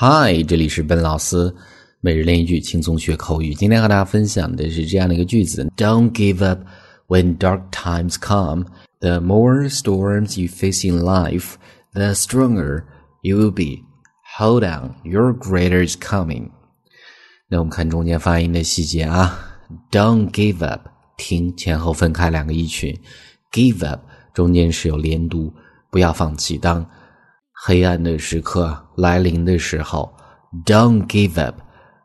Hi，这里是笨老师每日练一句轻松学口语。今天和大家分享的是这样的一个句子：Don't give up when dark times come. The more storms you face in life, the stronger you will be. Hold on, your greater is coming. 那我们看中间发音的细节啊。Don't give up，听，前后分开两个一群。Give up 中间是有连读，不要放弃。当黑暗的时刻来临的时候，Don't give up.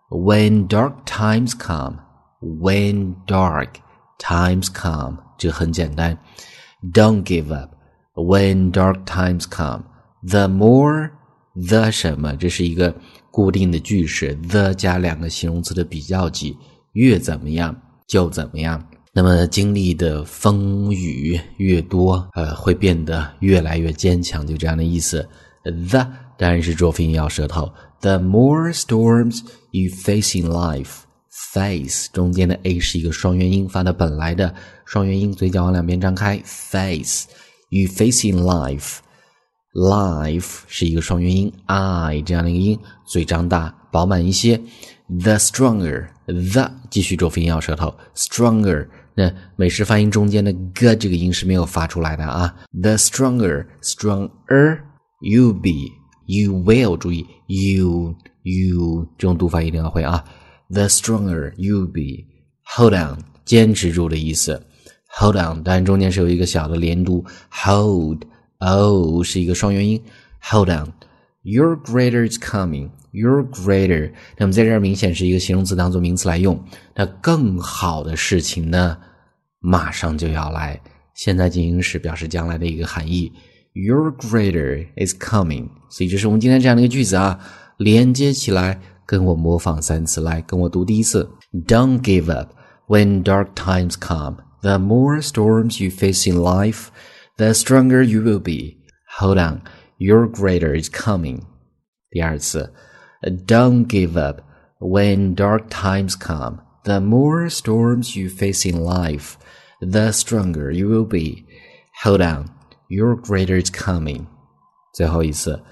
When dark times come, when dark times come，这很简单。Don't give up. When dark times come, the more the 什么，这是一个固定的句式，the 加两个形容词的比较级，越怎么样就怎么样。那么经历的风雨越多，呃，会变得越来越坚强，就这样的意思。The 当然是浊辅音咬舌头。The more storms you face in life，face 中间的 a 是一个双元音，发的本来的双元音，嘴角往两边张开。Face you face in life，life 是一个双元音，i 这样的一个音，嘴张大饱满一些。The stronger，the 继续浊辅音咬舌头，stronger。那美式发音中间的 g 这个音是没有发出来的啊。The stronger，stronger you be. You will 注意 you you 这种读法一定要会啊。The stronger you be，hold on 坚持住的意思。Hold on，当然中间是有一个小的连读，hold o 是一个双元音。Hold on，your greater is coming，your greater，那么在这儿明显是一个形容词当做名词来用。那更好的事情呢，马上就要来。现在进行时表示将来的一个含义。Your greater is coming，所以这是我们今天这样的一个句子啊，连接起来，跟我模仿三次，来跟我读第一次。Don't give up when dark times come. The more storms you face in life, the stronger you will be. Hold on, your greater is coming. 第二次。Don't give up when dark times come. The more storms you face in life, the stronger you will be. Hold on, your greater is coming. 最后一次，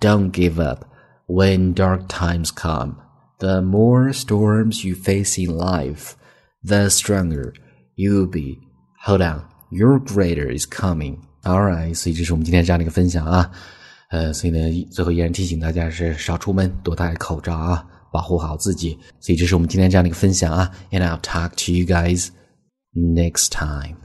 Don't give up when dark times come. The more storms you face in life, the stronger you will be. Hold on, your greater is coming. Alright，所以这是我们今天这样的一个分享啊。呃，所以呢，最后依然提醒大家是少出门，多戴口罩啊，保护好自己。所以这是我们今天这样的一个分享啊。And I'll talk to you guys next time.